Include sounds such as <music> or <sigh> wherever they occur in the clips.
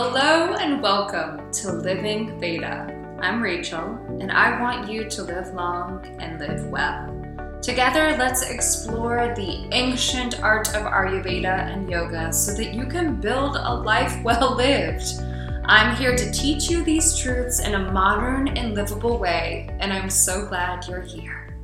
Hello and welcome to Living Veda. I'm Rachel, and I want you to live long and live well. Together, let's explore the ancient art of Ayurveda and yoga so that you can build a life well lived. I'm here to teach you these truths in a modern and livable way, and I'm so glad you're here.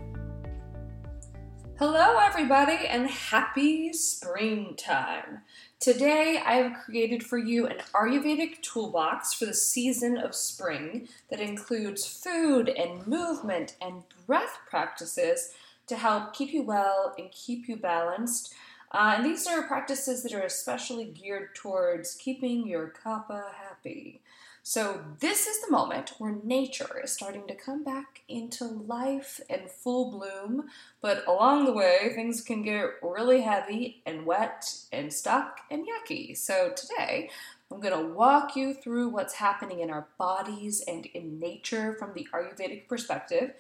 Hello, everybody, and happy springtime. Today, I have created for you an Ayurvedic toolbox for the season of spring that includes food and movement and breath practices to help keep you well and keep you balanced. Uh, and these are practices that are especially geared towards keeping your kapha happy. So, this is the moment where nature is starting to come back into life and full bloom, but along the way, things can get really heavy and wet and stuck and yucky. So, today, I'm going to walk you through what's happening in our bodies and in nature from the Ayurvedic perspective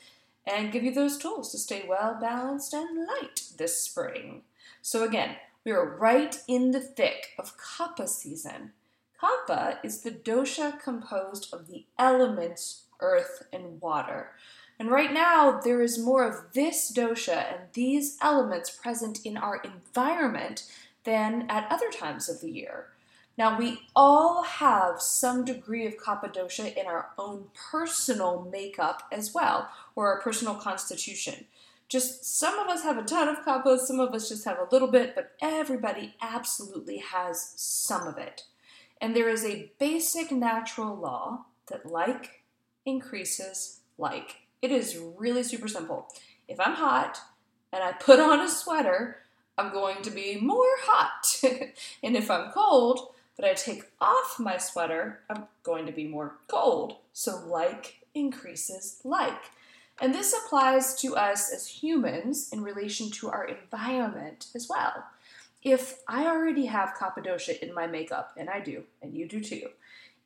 and give you those tools to stay well balanced and light this spring. So, again, we are right in the thick of Kapha season. Kapha is the dosha composed of the elements earth and water. And right now, there is more of this dosha and these elements present in our environment than at other times of the year. Now, we all have some degree of kapha dosha in our own personal makeup as well, or our personal constitution. Just some of us have a ton of kapha, some of us just have a little bit, but everybody absolutely has some of it. And there is a basic natural law that like increases like. It is really super simple. If I'm hot and I put on a sweater, I'm going to be more hot. <laughs> and if I'm cold, but I take off my sweater, I'm going to be more cold. So like increases like. And this applies to us as humans in relation to our environment as well if I already have Kapha in my makeup, and I do, and you do too,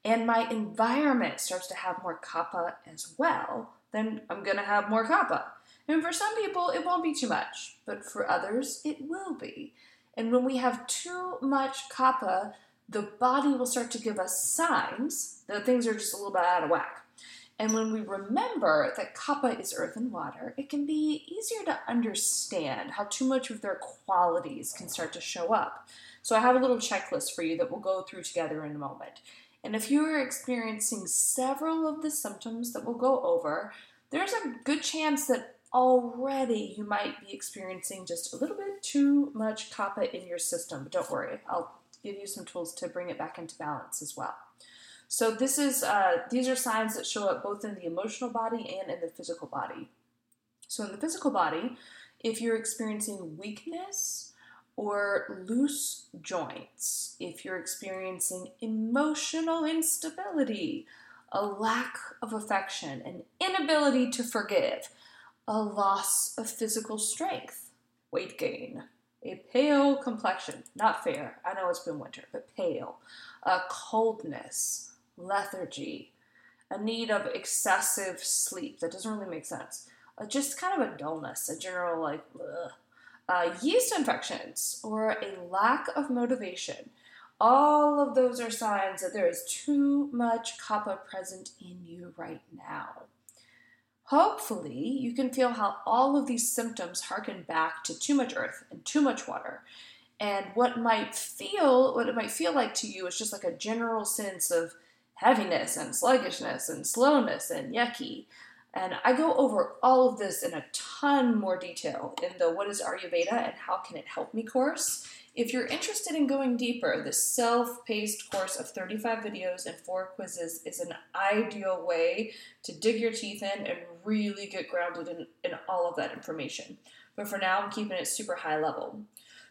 and my environment starts to have more Kapha as well, then I'm to have more Kapha. And for some people, it won't be too much, but for others, it will be. And when we have too much Kapha, the body will start to give us signs that things are just a little bit out of whack. And when we remember that kapha is earth and water, it can be easier to understand how too much of their qualities can start to show up. So I have a little checklist for you that we'll go through together in a moment. And if you are experiencing several of the symptoms that we'll go over, there's a good chance that already you might be experiencing just a little bit too much kapha in your system. But don't worry, I'll give you some tools to bring it back into balance as well. So this is uh, these are signs that show up both in the emotional body and in the physical body. So in the physical body, if you're experiencing weakness or loose joints, if you're experiencing emotional instability, a lack of affection, an inability to forgive, a loss of physical strength, weight gain, a pale complexion, not fair, I know it's been winter, but pale, a coldness, lethargy, a need of excessive sleep that doesn't really make sense, uh, just kind of a dullness, a general like uh, yeast infections, or a lack of motivation. All of those are signs that there is too much kapha present in you right now. Hopefully, you can feel how all of these symptoms harken back to too much earth and too much water. And what might feel, what it might feel like to you is just like a general sense of heaviness and sluggishness and slowness and yucky. And I go over all of this in a ton more detail in the What is Ayurveda and How Can It Help Me course. If you're interested in going deeper, this self paced course of 35 videos and four quizzes is an ideal way to dig your teeth in and really get grounded in, in all of that information. But for now, I'm keeping it super high level.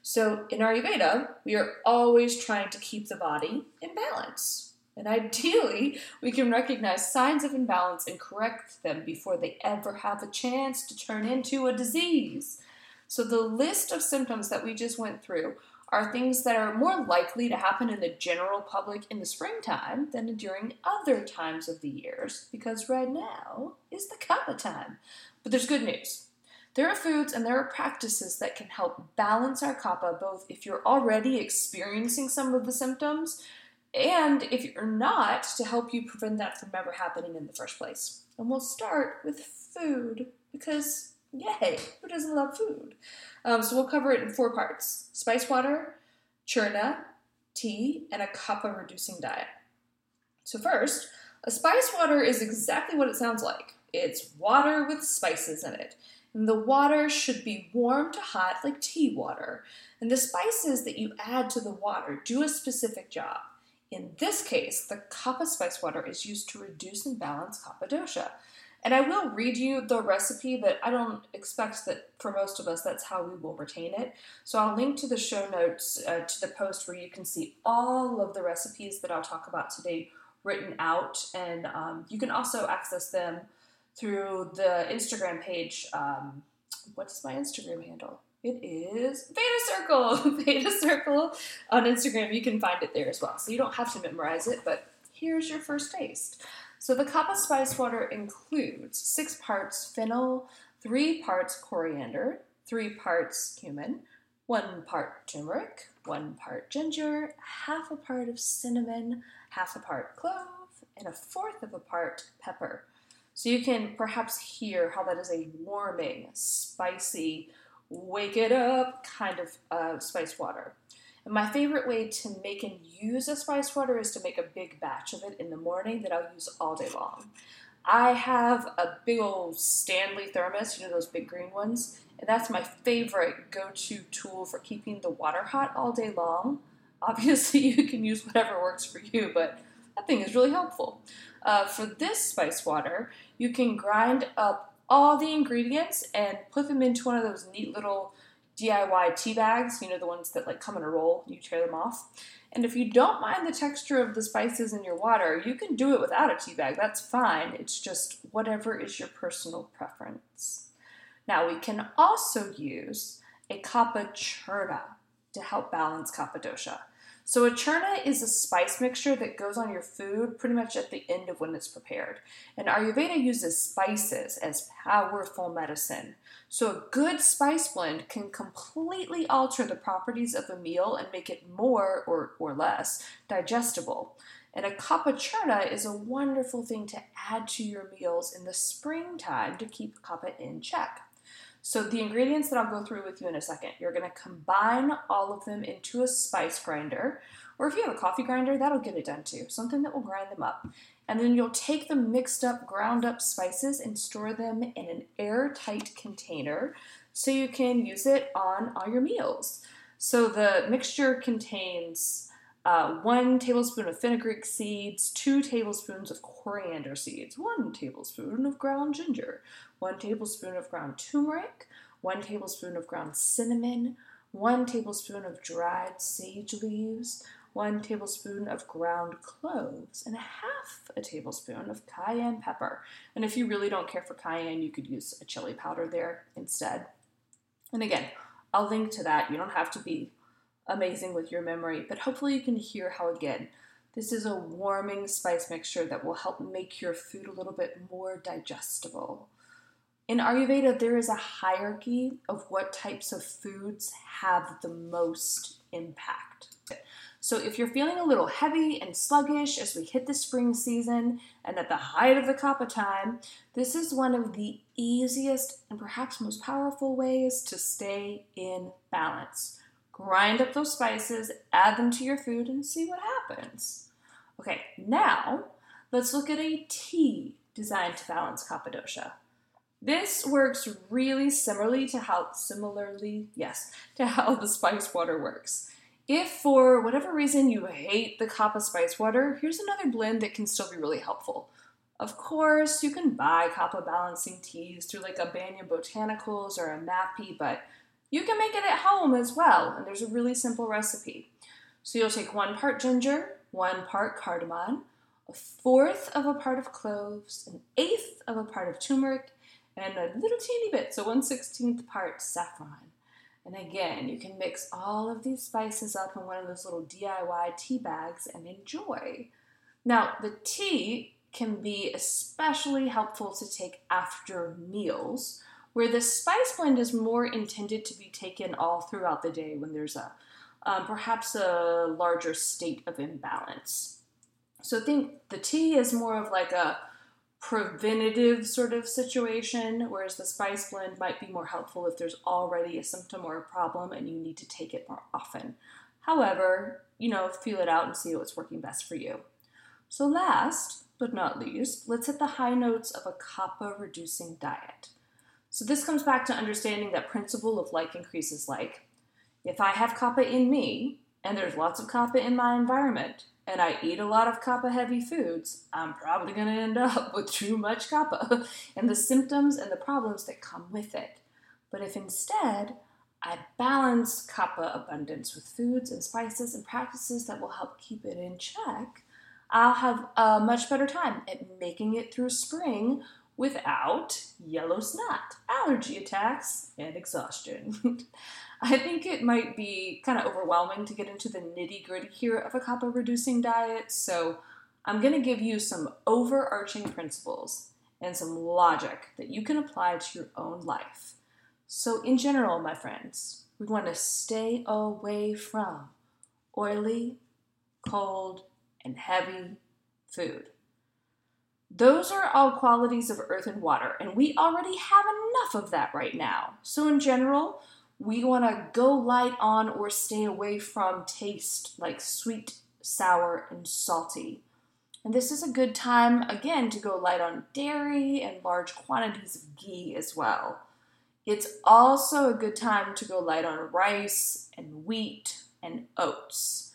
So, in Ayurveda, we are always trying to keep the body in balance. And ideally, we can recognize signs of imbalance and correct them before they ever have a chance to turn into a disease. So, the list of symptoms that we just went through are things that are more likely to happen in the general public in the springtime than during other times of the years, because right now is the kapha time. But there's good news. There are foods and there are practices that can help balance our kapha both if you're already experiencing some of the symptoms and if you're not, to help you prevent that from ever happening in the first place. And we'll start with food because, yay, who doesn't love food? Um, so we'll cover it in four parts spice water, churna, tea, and a kapha reducing diet. So, first, a spice water is exactly what it sounds like it's water with spices in it. And the water should be warm to hot like tea water. And the spices that you add to the water do a specific job. In this case, the kapha spice water is used to reduce and balance kapha. And I will read you the recipe, but I don't expect that for most of us that's how we will retain it. So I'll link to the show notes uh, to the post where you can see all of the recipes that I'll talk about today written out, and um, you can also access them through the Instagram page. Um, what's my Instagram handle? It is Veda Circle. <laughs> Veda Circle on Instagram. You can find it there as well. So you don't have to memorize it, but here's your first taste. So the kapha spice water includes six parts fennel, three parts coriander, three parts cumin, one part turmeric, one part ginger, half a part of cinnamon, half a part clove, and a fourth of a part pepper. So you can perhaps hear how that is a warming, spicy, wake it up kind of uh, spice water. And my favorite way to make and use a spice water is to make a big batch of it in the morning that I'll use all day long. I have a big old Stanley thermos, you know, those big green ones, and that's my favorite go to tool for keeping the water hot all day long. Obviously, <laughs> you can use whatever works for you, but that thing is really helpful. Uh, for this spice water, you can grind up all the ingredients and put them into one of those neat little DIY tea bags, you know, the ones that like come in a roll, you tear them off. And if you don't mind the texture of the spices in your water, you can do it without a tea bag. That's fine. It's just whatever is your personal preference. Now, we can also use a kapha churna to help balance kapha dosha. So a churna is a spice mixture that goes on your food pretty much at the end of when it's prepared. And Ayurveda uses spices as powerful medicine. So a good spice blend can completely alter the properties of a meal and make it more or, or less digestible. And a churna is a wonderful thing to add to your meals in the springtime to keep kapha in check. So the ingredients that I'll go through with you in a second, you're going to combine all of them into a spice grinder, or if you have a coffee grinder, that'll get it done too, something that will grind them up. And then you'll take the mixed up, ground up spices and store them in an airtight container so you can use it on all your meals. So the mixture contains uh, one tablespoon of fenugreek seeds, two tablespoons of coriander seeds, one tablespoon of ground ginger, one tablespoon of ground turmeric, one tablespoon of ground cinnamon, one tablespoon of dried sage leaves, one tablespoon of ground cloves, and a half a tablespoon of cayenne pepper. And if you really don't care for cayenne, you could use a chili powder there instead. And again, I'll link to that. You don't have to be amazing with your memory, but hopefully you can hear how, again, this is a warming spice mixture that will help make your food a little bit more digestible. In Ayurveda, there is a hierarchy of what types of foods have the most impact. So, if you're feeling a little heavy and sluggish as we hit the spring season and at the height of the kapha time, this is one of the easiest and perhaps most powerful ways to stay in balance. Grind up those spices, add them to your food, and see what happens. Okay, now let's look at a tea designed to balance kapha dosha. This works really similarly to how similarly, yes, to how the spice water works. If for whatever reason you hate the kapha spice water, here's another blend that can still be really helpful. Of course, you can buy kapha balancing teas through like a Banyan Botanicals or a MAPI, but you can make it at home as well, and there's a really simple recipe. So you'll take one part ginger, one part cardamom, a fourth of a part of cloves, an eighth of a part of turmeric, and a little teeny bit, so 1 16th part saffron. And again, you can mix all of these spices up in one of those little DIY tea bags and enjoy. Now, the tea can be especially helpful to take after meals, where the spice blend is more intended to be taken all throughout the day when there's a, um, perhaps a larger state of imbalance. So think the tea is more of like a preventative sort of situation, whereas the spice blend might be more helpful if there's already a symptom or a problem and you need to take it more often. However, you know, feel it out and see what's working best for you. So, last but not least, let's hit the high notes of a kapha reducing diet. So, this comes back to understanding that principle of like increases like. If I have kapha in me, and there's lots of kapha in my environment, and I eat a lot of kapha heavy foods, I'm probably going to end up <laughs> with too much kapha <laughs> and the symptoms and the problems that come with it. But if instead I balance kapha abundance with foods and spices and practices that will help keep it in check, I'll have a much better time at making it through spring without yellow snot, allergy attacks, and exhaustion. <laughs> I think it might be kind of overwhelming to get into the nitty gritty here of a kapha reducing diet, so I'm going to give you some overarching principles and some logic that you can apply to your own life. So, in general, my friends, we want to stay away from oily, cold, and heavy food. Those are all qualities of earth and water, and we already have enough of that right now. So, in general, we want to go light on or stay away from taste like sweet, sour, and salty. And this is a good time, again, to go light on dairy and large quantities of ghee as well. It's also a good time to go light on rice and wheat and oats.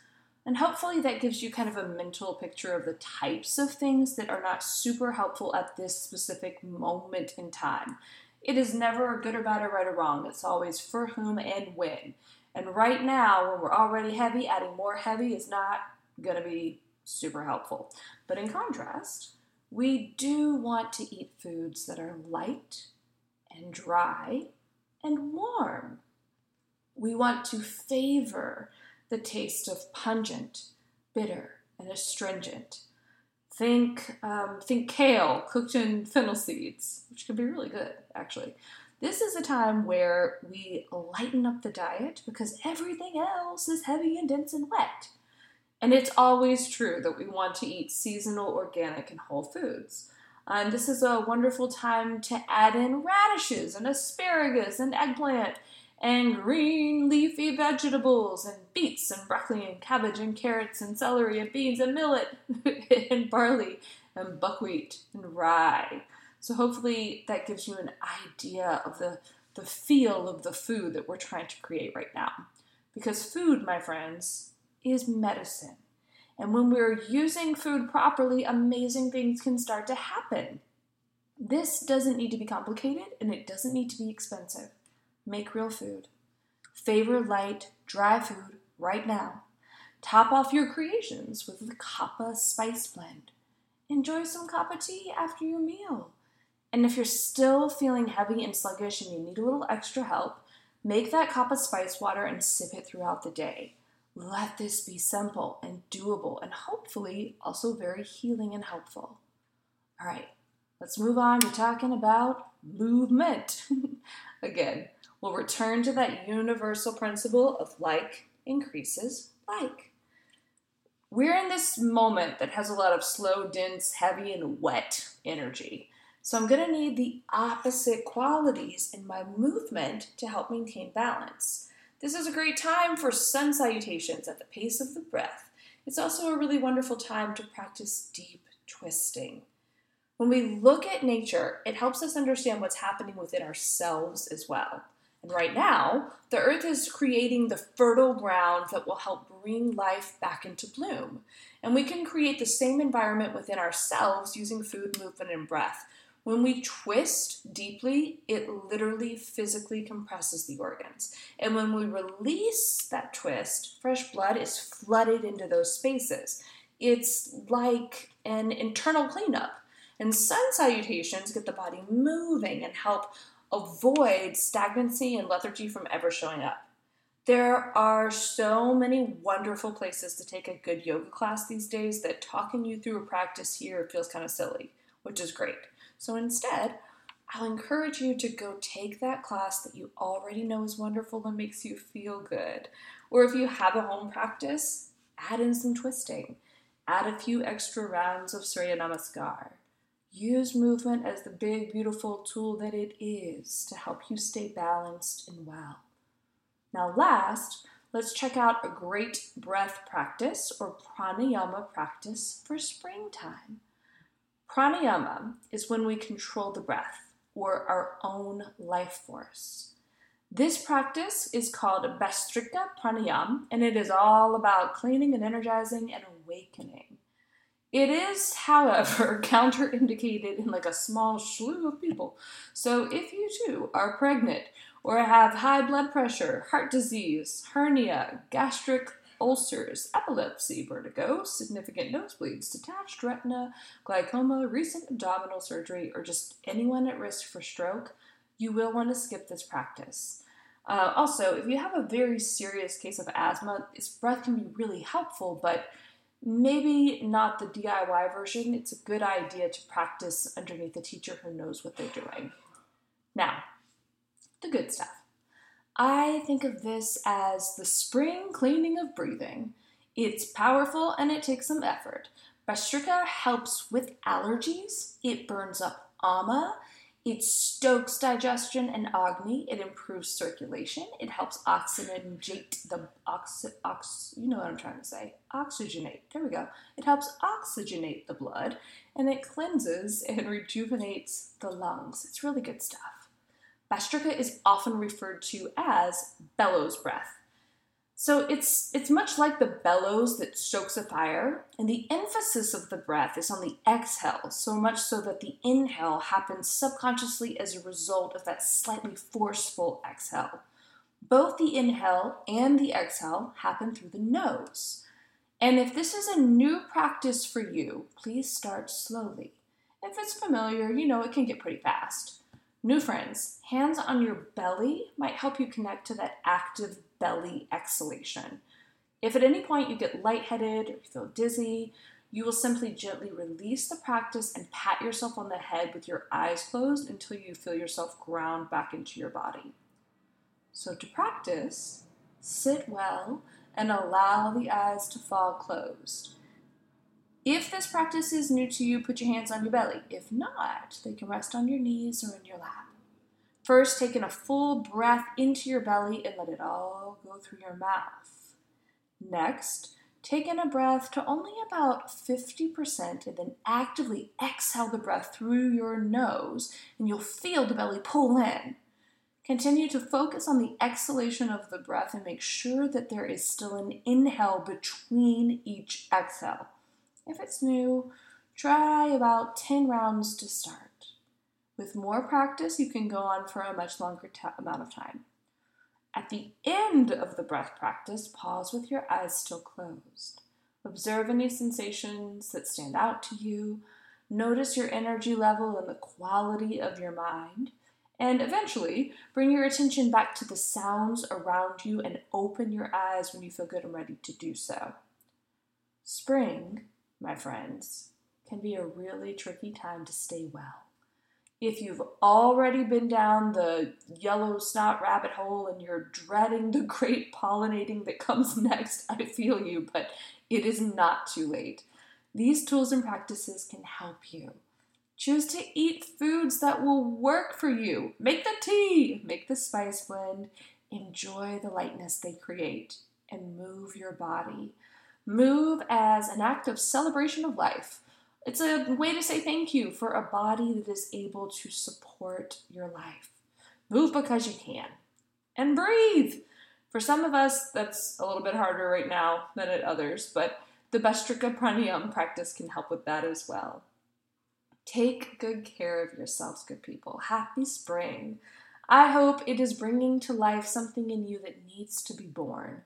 And hopefully that gives you kind of a mental picture of the types of things that are not super helpful at this specific moment in time. It is never good or bad or right or wrong. It's always for whom and when. And right now, when we're already heavy, adding more heavy is not going to be super helpful. But in contrast, we do want to eat foods that are light and dry and warm. We want to favor the taste of pungent, bitter, and astringent. Think, um, think kale cooked in fennel seeds, which can be really good, actually. This is a time where we lighten up the diet because everything else is heavy and dense and wet. And it's always true that we want to eat seasonal, organic, and whole foods. And this is a wonderful time to add in radishes and asparagus and eggplant and green leafy vegetables and beets and broccoli and cabbage and carrots and celery and beans and millet <laughs> and barley and buckwheat and rye. So hopefully that gives you an idea of the, the feel of the food that we're trying to create right now. Because food, my friends, is medicine. And when we're using food properly, amazing things can start to happen. This doesn't need to be complicated and it doesn't need to be expensive. Make real food. Favor light, dry food right now. Top off your creations with the Kapha Spice Blend. Enjoy some Kapha tea after your meal. And if you're still feeling heavy and sluggish and you need a little extra help, make that Kapha spice water and sip it throughout the day. Let this be simple and doable and hopefully also very healing and helpful. All right, let's move on to talking about movement. <laughs> Again, we'll return to that universal principle of like increases like. We're in this moment that has a lot of slow, dense, heavy, and wet energy. So I'm going to need the opposite qualities in my movement to help maintain balance. This is a great time for sun salutations at the pace of the breath. It's also a really wonderful time to practice deep twisting. When we look at nature, it helps us understand what's happening within ourselves as well. Right now, the earth is creating the fertile ground that will help bring life back into bloom. And we can create the same environment within ourselves using food, movement, and breath. When we twist deeply, it literally physically compresses the organs. And when we release that twist, fresh blood is flooded into those spaces. It's like an internal cleanup. And sun salutations get the body moving and help avoid stagnancy and lethargy from ever showing up. There are so many wonderful places to take a good yoga class these days that talking you through a practice here feels kind of silly, which is great. So instead, I'll encourage you to go take that class that you already know is wonderful and makes you feel good. Or if you have a home practice, add in some twisting. Add a few extra rounds of Surya Namaskar. Use movement as the big, beautiful tool that it is to help you stay balanced and well. Now, last, let's check out a great breath practice or pranayama practice for springtime. Pranayama is when we control the breath or our own life force. This practice is called Bhastrika Pranayam, and it is all about cleaning and energizing and awakening. It is, however, <laughs> counterindicated in like a small slew of people. So if you too are pregnant or have high blood pressure, heart disease, hernia, gastric ulcers, epilepsy, vertigo, significant nosebleeds, detached retina, glaucoma, recent abdominal surgery, or just anyone at risk for stroke, you will want to skip this practice. Uh, also, if you have a very serious case of asthma, this breath can be really helpful, but maybe not the DIY version. It's a good idea to practice underneath a teacher who knows what they're doing. Now, the good stuff. I think of this as the spring cleaning of breathing. It's powerful and it takes some effort. Bhastrika helps with allergies, it burns up ama, it stokes digestion and agni. It improves circulation. It helps oxygenate the ox, ox you know what I'm trying to say. Oxygenate. There we go. It helps oxygenate the blood and it cleanses and rejuvenates the lungs. It's really good stuff. Bhastrika is often referred to as bellows breath. So it's it's much like the bellows that stokes a fire, and the emphasis of the breath is on the exhale, so much so that the inhale happens subconsciously as a result of that slightly forceful exhale. Both the inhale and the exhale happen through the nose. And if this is a new practice for you, please start slowly. If it's familiar, you know it can get pretty fast. New friends, hands on your belly might help you connect to that active belly exhalation. If at any point you get lightheaded or feel dizzy, you will simply gently release the practice and pat yourself on the head with your eyes closed until you feel yourself ground back into your body. So, to practice, sit well and allow the eyes to fall closed. If this practice is new to you, put your hands on your belly. If not, they can rest on your knees or in your lap. First, take in a full breath into your belly and let it all go through your mouth. Next, take in a breath to only about 50% and then actively exhale the breath through your nose, and you'll feel the belly pull in. Continue to focus on the exhalation of the breath and make sure that there is still an inhale between each exhale. If it's new, try about 10 rounds to start. With more practice, you can go on for a much longer t- amount of time. At the end of the breath practice, pause with your eyes still closed. Observe any sensations that stand out to you. Notice your energy level and the quality of your mind. And eventually, bring your attention back to the sounds around you and open your eyes when you feel good and ready to do so. Spring my friends, can be a really tricky time to stay well. If you've already been down the yellow snot rabbit hole and you're dreading the great pollinating that comes <laughs> next, I feel you, but it is not too late. These tools and practices can help you. Choose to eat foods that will work for you. Make the tea, make the spice blend, enjoy the lightness they create, and move your body. Move as an act of celebration of life. It's a way to say thank you for a body that is able to support your life. Move because you can. And breathe. For some of us, that's a little bit harder right now than at others, but the Bhastrika Pranayam practice can help with that as well. Take good care of yourselves, good people. Happy spring. I hope it is bringing to life something in you that needs to be born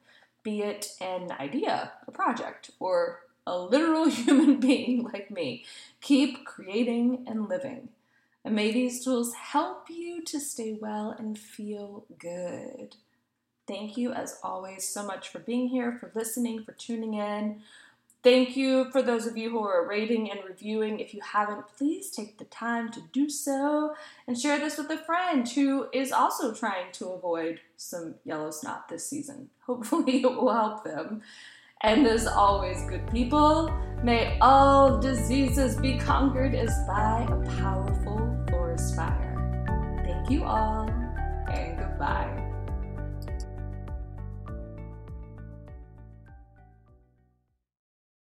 be it an idea, a project, or a literal <laughs> human being like me. Keep creating and living. And may these tools help you to stay well and feel good. Thank you, as always, so much for being here, for listening, for tuning in. Thank you for those of you who are rating and reviewing. If you haven't, please take the time to do so and share this with a friend who is also trying to avoid some yellow snot this season. <laughs> Hopefully, it will help them. And as always, good people, may all diseases be conquered as by a powerful forest fire. Thank you all, and goodbye.